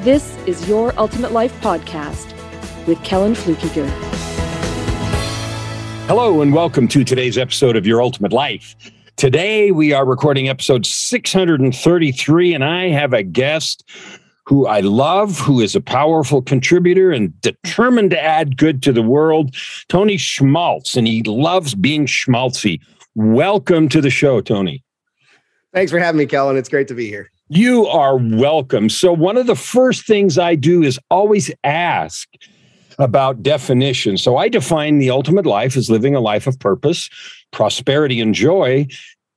this is Your Ultimate Life Podcast with Kellan Fluckiger. Hello, and welcome to today's episode of Your Ultimate Life. Today, we are recording episode 633, and I have a guest who I love, who is a powerful contributor and determined to add good to the world, Tony Schmaltz, and he loves being schmaltzy. Welcome to the show, Tony. Thanks for having me, Kellan. It's great to be here. You are welcome. So, one of the first things I do is always ask about definition. So, I define the ultimate life as living a life of purpose, prosperity, and joy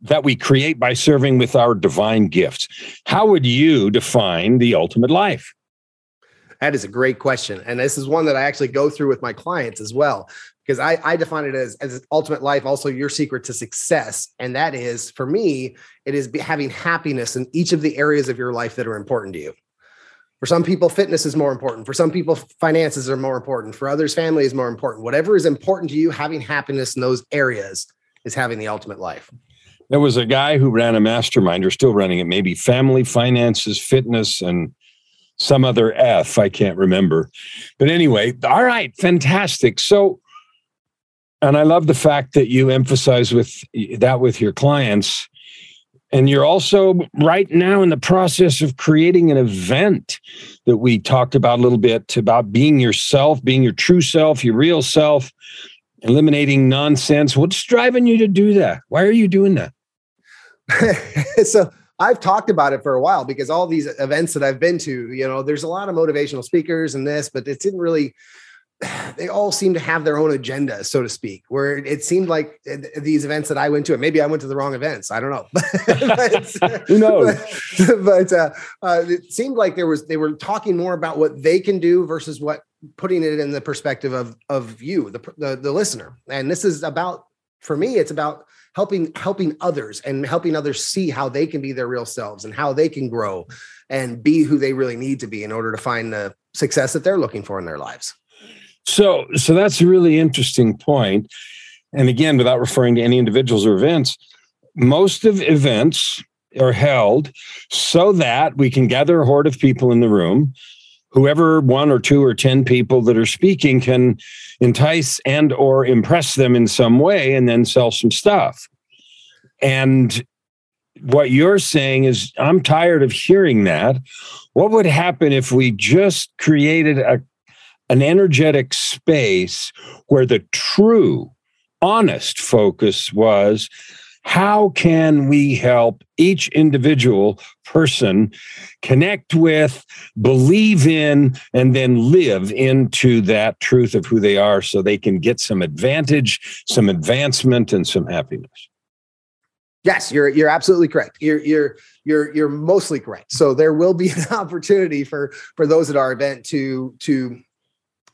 that we create by serving with our divine gifts. How would you define the ultimate life? That is a great question. And this is one that I actually go through with my clients as well, because I, I define it as, as ultimate life, also your secret to success. And that is, for me, it is having happiness in each of the areas of your life that are important to you. For some people, fitness is more important. For some people, finances are more important. For others, family is more important. Whatever is important to you, having happiness in those areas is having the ultimate life. There was a guy who ran a mastermind, or still running it, maybe family, finances, fitness, and some other F. I can't remember. But anyway, all right, fantastic. So, and I love the fact that you emphasize with that with your clients. And you're also right now in the process of creating an event that we talked about a little bit about being yourself, being your true self, your real self, eliminating nonsense. What's driving you to do that? Why are you doing that? so I've talked about it for a while because all these events that I've been to, you know, there's a lot of motivational speakers and this, but it didn't really they all seem to have their own agenda, so to speak, where it seemed like these events that I went to, and maybe I went to the wrong events. I don't know. but, Who knows? But, but uh, uh, it seemed like there was, they were talking more about what they can do versus what putting it in the perspective of, of you, the, the, the listener. And this is about, for me, it's about helping helping others and helping others see how they can be their real selves and how they can grow and be who they really need to be in order to find the success that they're looking for in their lives. So so that's a really interesting point. And again, without referring to any individuals or events, most of events are held so that we can gather a horde of people in the room. Whoever one or two or 10 people that are speaking can entice and or impress them in some way and then sell some stuff. And what you're saying is i'm tired of hearing that. What would happen if we just created a an energetic space where the true honest focus was how can we help each individual person connect with, believe in, and then live into that truth of who they are so they can get some advantage, some advancement, and some happiness? Yes, you're you're absolutely correct. You're you're you're you're mostly correct. So there will be an opportunity for for those at our event to to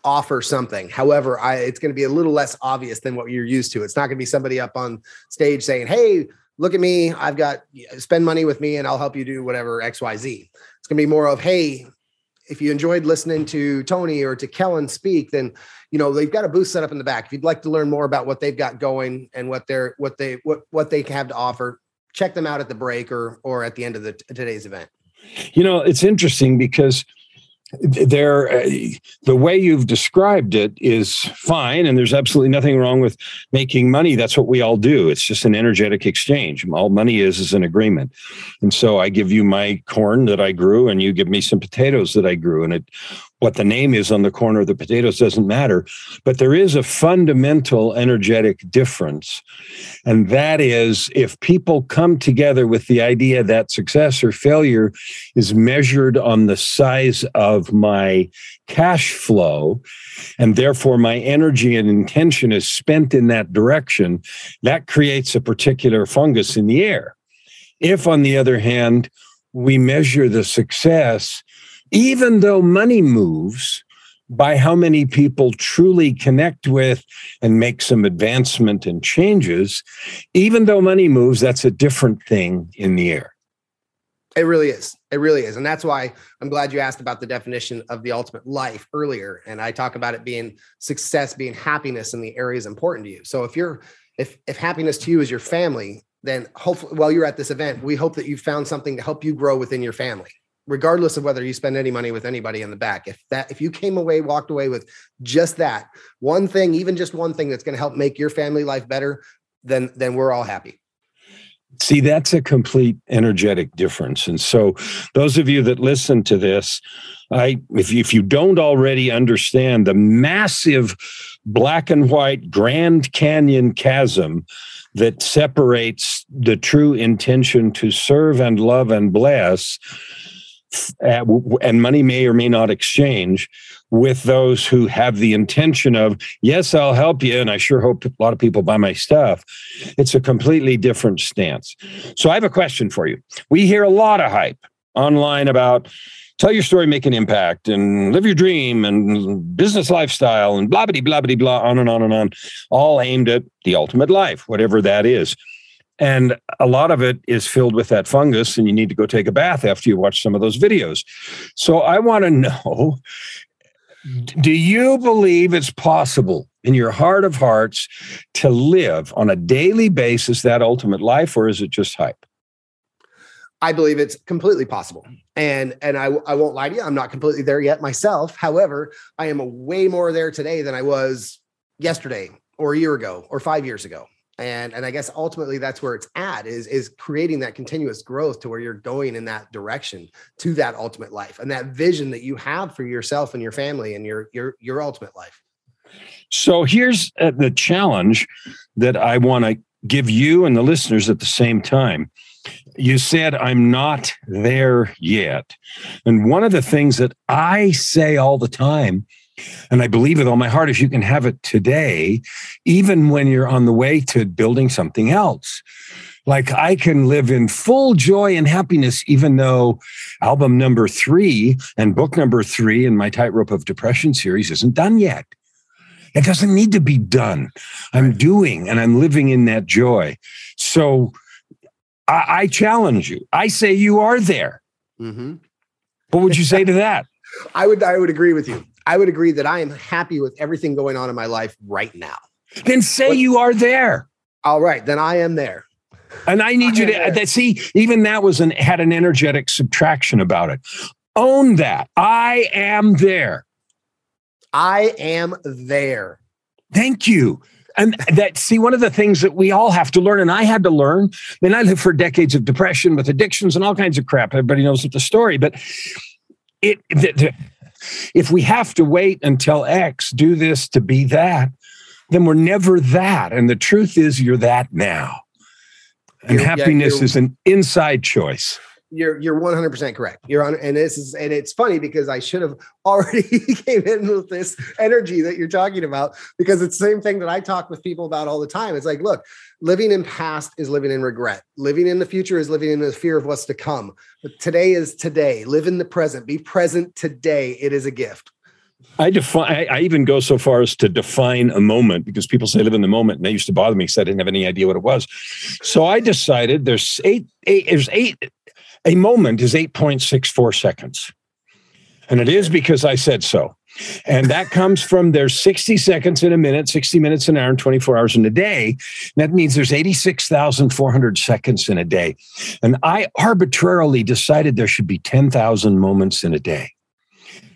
offer something. However, I, it's going to be a little less obvious than what you're used to. It's not going to be somebody up on stage saying, "Hey, look at me. I've got spend money with me and I'll help you do whatever XYZ." It's going to be more of, "Hey, if you enjoyed listening to Tony or to Kellan speak, then you know they've got a booth set up in the back. If you'd like to learn more about what they've got going and what they're what they what what they have to offer, check them out at the break or or at the end of the today's event." You know, it's interesting because there uh, the way you've described it is fine and there's absolutely nothing wrong with making money. That's what we all do. It's just an energetic exchange. All money is is an agreement. And so i give you my corn that i grew and you give me some potatoes that i grew and it what the name is on the corner of the potatoes doesn't matter. But there is a fundamental energetic difference. And that is if people come together with the idea that success or failure is measured on the size of my cash flow, and therefore my energy and intention is spent in that direction, that creates a particular fungus in the air. If, on the other hand, we measure the success even though money moves, by how many people truly connect with and make some advancement and changes. Even though money moves, that's a different thing in the air. It really is. It really is. And that's why I'm glad you asked about the definition of the ultimate life earlier. And I talk about it being success, being happiness in the areas important to you. So if you're if if happiness to you is your family, then hopefully while you're at this event, we hope that you found something to help you grow within your family, regardless of whether you spend any money with anybody in the back. If that if you came away, walked away with just that one thing, even just one thing that's going to help make your family life better, then then we're all happy. See, that's a complete energetic difference. And so, those of you that listen to this, I if you, if you don't already understand the massive black and white Grand Canyon chasm that separates the true intention to serve and love and bless, Uh, and money may or may not exchange with those who have the intention of, yes, I'll help you. And I sure hope a lot of people buy my stuff. It's a completely different stance. So I have a question for you. We hear a lot of hype online about tell your story, make an impact, and live your dream and business lifestyle and blah, blah, blah, blah, blah, on and on and on, all aimed at the ultimate life, whatever that is. And a lot of it is filled with that fungus, and you need to go take a bath after you watch some of those videos. So I want to know do you believe it's possible in your heart of hearts to live on a daily basis that ultimate life, or is it just hype? I believe it's completely possible. And and I, I won't lie to you, I'm not completely there yet myself. However, I am way more there today than I was yesterday or a year ago or five years ago and and i guess ultimately that's where it's at is is creating that continuous growth to where you're going in that direction to that ultimate life and that vision that you have for yourself and your family and your your your ultimate life. So here's uh, the challenge that i want to give you and the listeners at the same time. You said i'm not there yet. And one of the things that i say all the time and I believe with all my heart, if you can have it today, even when you're on the way to building something else. Like I can live in full joy and happiness, even though album number three and book number three in my Tightrope of Depression series isn't done yet. It doesn't need to be done. I'm doing and I'm living in that joy. So I, I challenge you. I say you are there. Mm-hmm. What would you say to that? I would I would agree with you. I would agree that I am happy with everything going on in my life right now. Then say but, you are there. All right, then I am there. And I need I you to that, see. Even that was an had an energetic subtraction about it. Own that. I am there. I am there. Thank you. And that, see, one of the things that we all have to learn, and I had to learn, I mean, I lived for decades of depression with addictions and all kinds of crap. Everybody knows the story, but it, the, the, if we have to wait until X, do this to be that, then we're never that. And the truth is, you're that now. And you're, happiness yeah, is an inside choice you're you're 100% correct. You're on and this is and it's funny because i should have already came in with this energy that you're talking about because it's the same thing that i talk with people about all the time. It's like look living in past is living in regret. Living in the future is living in the fear of what's to come. But today is today. Live in the present. Be present today. It is a gift. I define. I even go so far as to define a moment because people say live in the moment, and they used to bother me because I didn't have any idea what it was. So I decided there's eight, eight there's eight a moment is 8.64 seconds. And it is because I said so. And that comes from there's 60 seconds in a minute, 60 minutes an hour, and 24 hours in a day. That means there's 86,400 seconds in a day. And I arbitrarily decided there should be 10,000 moments in a day.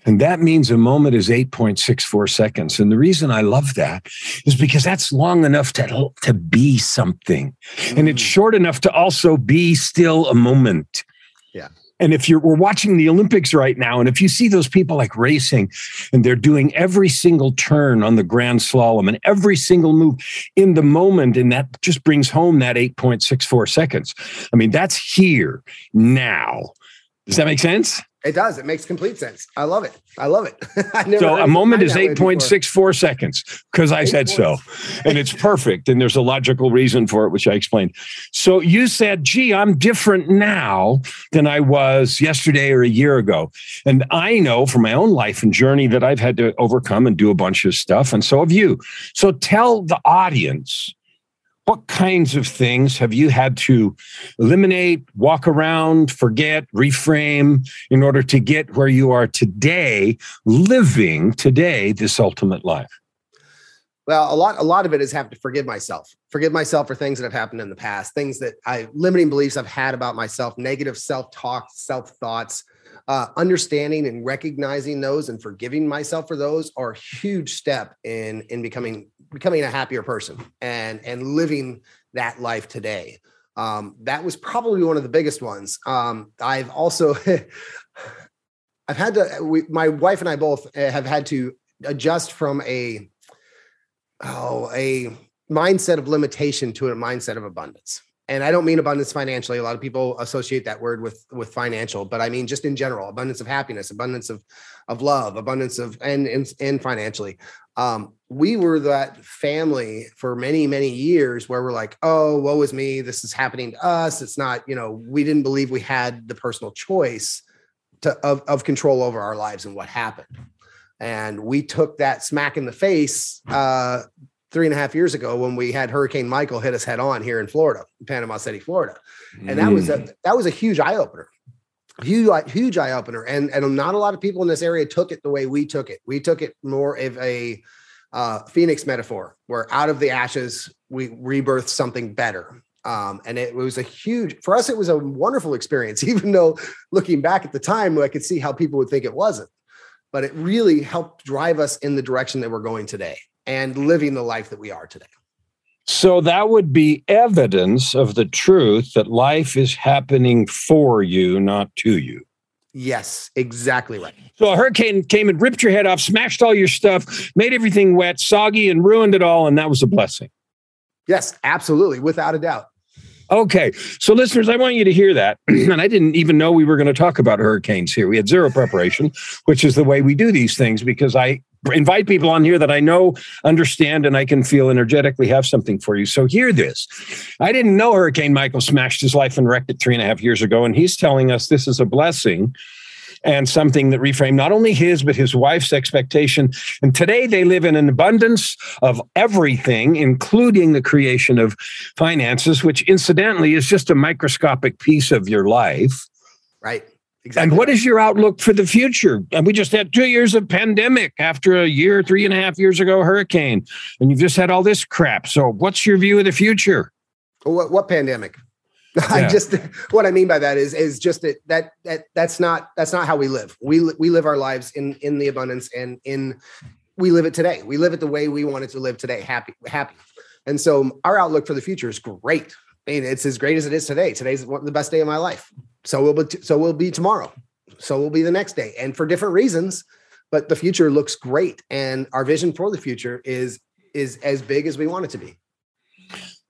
And that means a moment is 8.64 seconds. And the reason I love that is because that's long enough to, to be something. And it's mm. short enough to also be still a moment. Yeah. And if you're we're watching the Olympics right now, and if you see those people like racing and they're doing every single turn on the grand slalom and every single move in the moment, and that just brings home that 8.64 seconds. I mean, that's here now. Does that make sense? It does. It makes complete sense. I love it. I love it. I so a moment is 8.64 seconds because I said so. And it's perfect. And there's a logical reason for it, which I explained. So you said, gee, I'm different now than I was yesterday or a year ago. And I know from my own life and journey that I've had to overcome and do a bunch of stuff. And so have you. So tell the audience what kinds of things have you had to eliminate, walk around, forget, reframe in order to get where you are today, living today this ultimate life? Well, a lot, a lot of it is have to forgive myself, forgive myself for things that have happened in the past, things that I limiting beliefs I've had about myself, negative self-talk, self-thoughts, uh, understanding and recognizing those and forgiving myself for those are a huge step in in becoming becoming a happier person and and living that life today. Um, that was probably one of the biggest ones. Um, I've also I've had to we, my wife and I both uh, have had to adjust from a oh a mindset of limitation to a mindset of abundance and I don't mean abundance financially. A lot of people associate that word with with financial, but I mean just in general, abundance of happiness, abundance of of love, abundance of and and, and financially. Um, we were that family for many many years where we're like, oh, woe is me, this is happening to us. It's not, you know, we didn't believe we had the personal choice to of of control over our lives and what happened. And we took that smack in the face uh, three and a half years ago when we had Hurricane Michael hit us head on here in Florida, Panama City, Florida, and that was a mm. that was a huge eye opener, huge huge eye opener, and and not a lot of people in this area took it the way we took it. We took it more of a uh, phoenix metaphor, where out of the ashes we rebirth something better. Um, and it was a huge for us. It was a wonderful experience, even though looking back at the time, I could see how people would think it wasn't. But it really helped drive us in the direction that we're going today and living the life that we are today. So that would be evidence of the truth that life is happening for you, not to you. Yes, exactly right. So a hurricane came and ripped your head off, smashed all your stuff, made everything wet, soggy, and ruined it all. And that was a blessing. Yes, absolutely, without a doubt. Okay. So, listeners, I want you to hear that. and I didn't even know we were going to talk about hurricanes here. We had zero preparation, which is the way we do these things because I invite people on here that I know, understand, and I can feel energetically have something for you. So, hear this. I didn't know Hurricane Michael smashed his life and wrecked it three and a half years ago. And he's telling us this is a blessing and something that reframed not only his, but his wife's expectation. And today they live in an abundance of everything, including the creation of finances, which incidentally is just a microscopic piece of your life. Right. Exactly. And what is your outlook for the future? And we just had two years of pandemic after a year, three and a half years ago, hurricane, and you've just had all this crap. So, what's your view of the future? What, what pandemic? I just what I mean by that is is just that that that that's not that's not how we live. We we live our lives in in the abundance and in we live it today. We live it the way we wanted to live today, happy happy. And so our outlook for the future is great. I mean, it's as great as it is today. Today's the best day of my life. So will be so will be tomorrow. So will be the next day, and for different reasons. But the future looks great, and our vision for the future is is as big as we want it to be.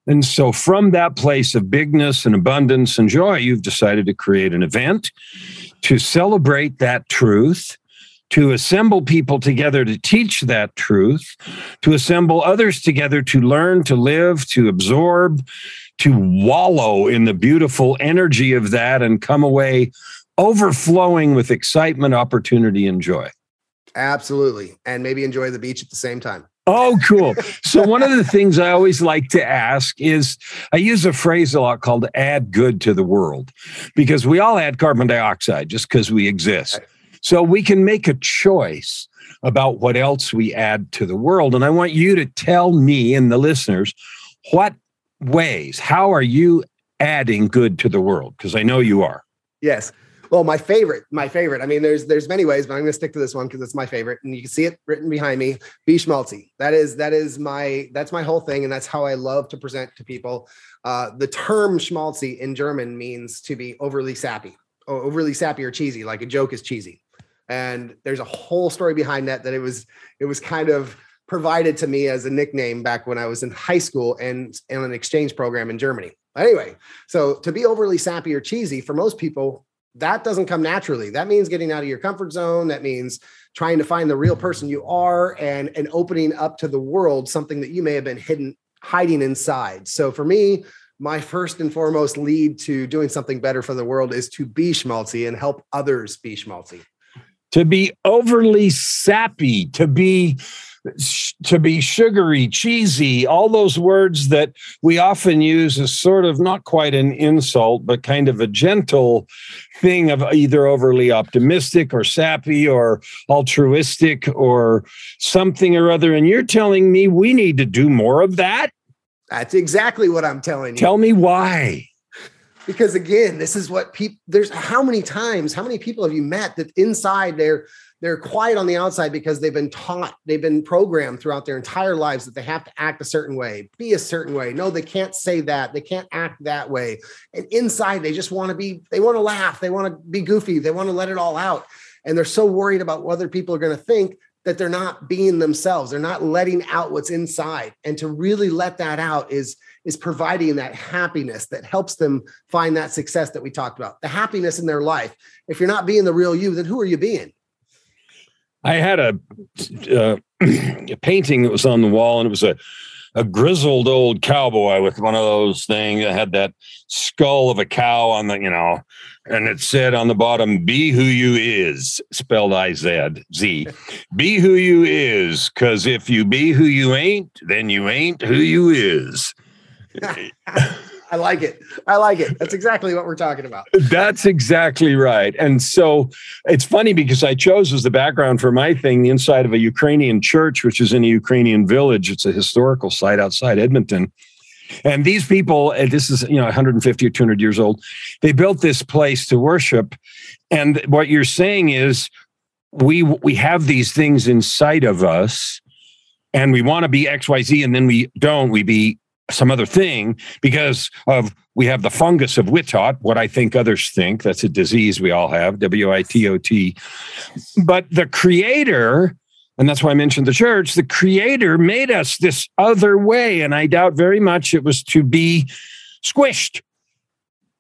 And so, from that place of bigness and abundance and joy, you've decided to create an event to celebrate that truth, to assemble people together to teach that truth, to assemble others together to learn, to live, to absorb, to wallow in the beautiful energy of that and come away overflowing with excitement, opportunity, and joy. Absolutely. And maybe enjoy the beach at the same time. Oh, cool. So, one of the things I always like to ask is I use a phrase a lot called add good to the world because we all add carbon dioxide just because we exist. So, we can make a choice about what else we add to the world. And I want you to tell me and the listeners what ways, how are you adding good to the world? Because I know you are. Yes. Well, my favorite, my favorite. I mean, there's there's many ways, but I'm going to stick to this one because it's my favorite, and you can see it written behind me. Be schmaltzy. That is that is my that's my whole thing, and that's how I love to present to people. Uh, the term schmaltzy in German means to be overly sappy, overly sappy or cheesy. Like a joke is cheesy, and there's a whole story behind that. That it was it was kind of provided to me as a nickname back when I was in high school and in an exchange program in Germany. Anyway, so to be overly sappy or cheesy for most people that doesn't come naturally. That means getting out of your comfort zone. That means trying to find the real person you are and and opening up to the world something that you may have been hidden hiding inside. So for me, my first and foremost lead to doing something better for the world is to be schmaltzy and help others be schmaltzy. To be overly sappy, to be to be sugary, cheesy, all those words that we often use as sort of not quite an insult, but kind of a gentle thing of either overly optimistic or sappy or altruistic or something or other. And you're telling me we need to do more of that? That's exactly what I'm telling you. Tell me why. Because again, this is what people there's how many times, how many people have you met that inside they're they're quiet on the outside because they've been taught, they've been programmed throughout their entire lives that they have to act a certain way, be a certain way. No, they can't say that. They can't act that way. And inside, they just want to be, they want to laugh. They want to be goofy. They want to let it all out. And they're so worried about what other people are going to think that they're not being themselves. They're not letting out what's inside. And to really let that out is, is providing that happiness that helps them find that success that we talked about, the happiness in their life. If you're not being the real you, then who are you being? I had a, uh, a painting that was on the wall, and it was a a grizzled old cowboy with one of those things that had that skull of a cow on the, you know, and it said on the bottom, be who you is, spelled I Z Z. Be who you is, because if you be who you ain't, then you ain't who you is. I like it. I like it. That's exactly what we're talking about. That's exactly right. And so it's funny because I chose as the background for my thing the inside of a Ukrainian church, which is in a Ukrainian village. It's a historical site outside Edmonton. And these people, and this is, you know, 150 or 200 years old, they built this place to worship. And what you're saying is we we have these things inside of us and we want to be XYZ and then we don't, we be some other thing because of we have the fungus of witot what i think others think. That's a disease we all have w-i-t-o-t but the creator and that's why i mentioned the church the creator made us this other way and i doubt very much it was to be squished.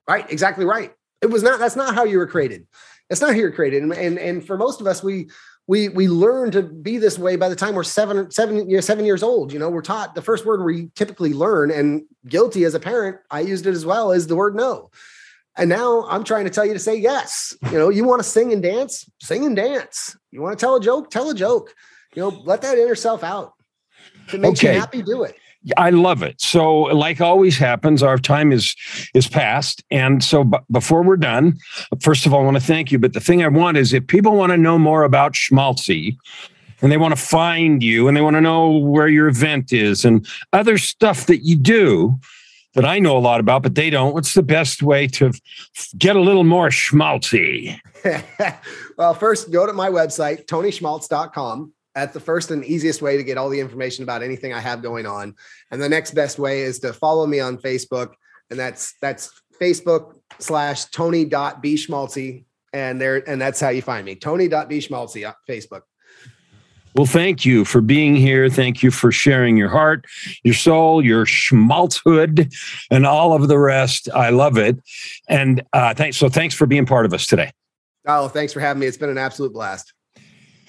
Right exactly right. It was not that's not how you were created. That's not how you were created. And and, and for most of us we we we learn to be this way by the time we're seven seven years seven years old you know we're taught the first word we typically learn and guilty as a parent i used it as well is the word no. And now i'm trying to tell you to say yes. You know you want to sing and dance? Sing and dance. You want to tell a joke? Tell a joke. You know let that inner self out if it makes okay. you happy do it I love it. So, like always happens, our time is is past, and so b- before we're done, first of all, I want to thank you. But the thing I want is, if people want to know more about Schmaltzy, and they want to find you, and they want to know where your event is, and other stuff that you do that I know a lot about, but they don't. What's the best way to get a little more schmaltzy? well, first go to my website, tonyschmaltz.com that's the first and easiest way to get all the information about anything I have going on. And the next best way is to follow me on Facebook. And that's that's Facebook slash Tony.bschmaltzy. And there, and that's how you find me. Tony.bschmaltzy on Facebook. Well, thank you for being here. Thank you for sharing your heart, your soul, your schmaltzhood, and all of the rest. I love it. And uh, thanks. So thanks for being part of us today. Oh, thanks for having me. It's been an absolute blast.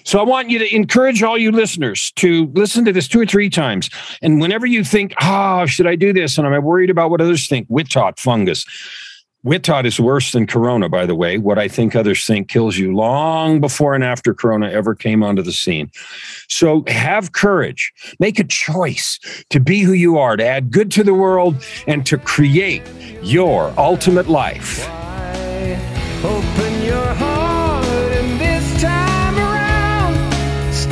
So I want you to encourage all you listeners to listen to this two or three times. And whenever you think, oh, should I do this? And I'm worried about what others think, Witot fungus. Witot is worse than corona, by the way. What I think others think kills you long before and after corona ever came onto the scene. So have courage, make a choice to be who you are, to add good to the world, and to create your ultimate life.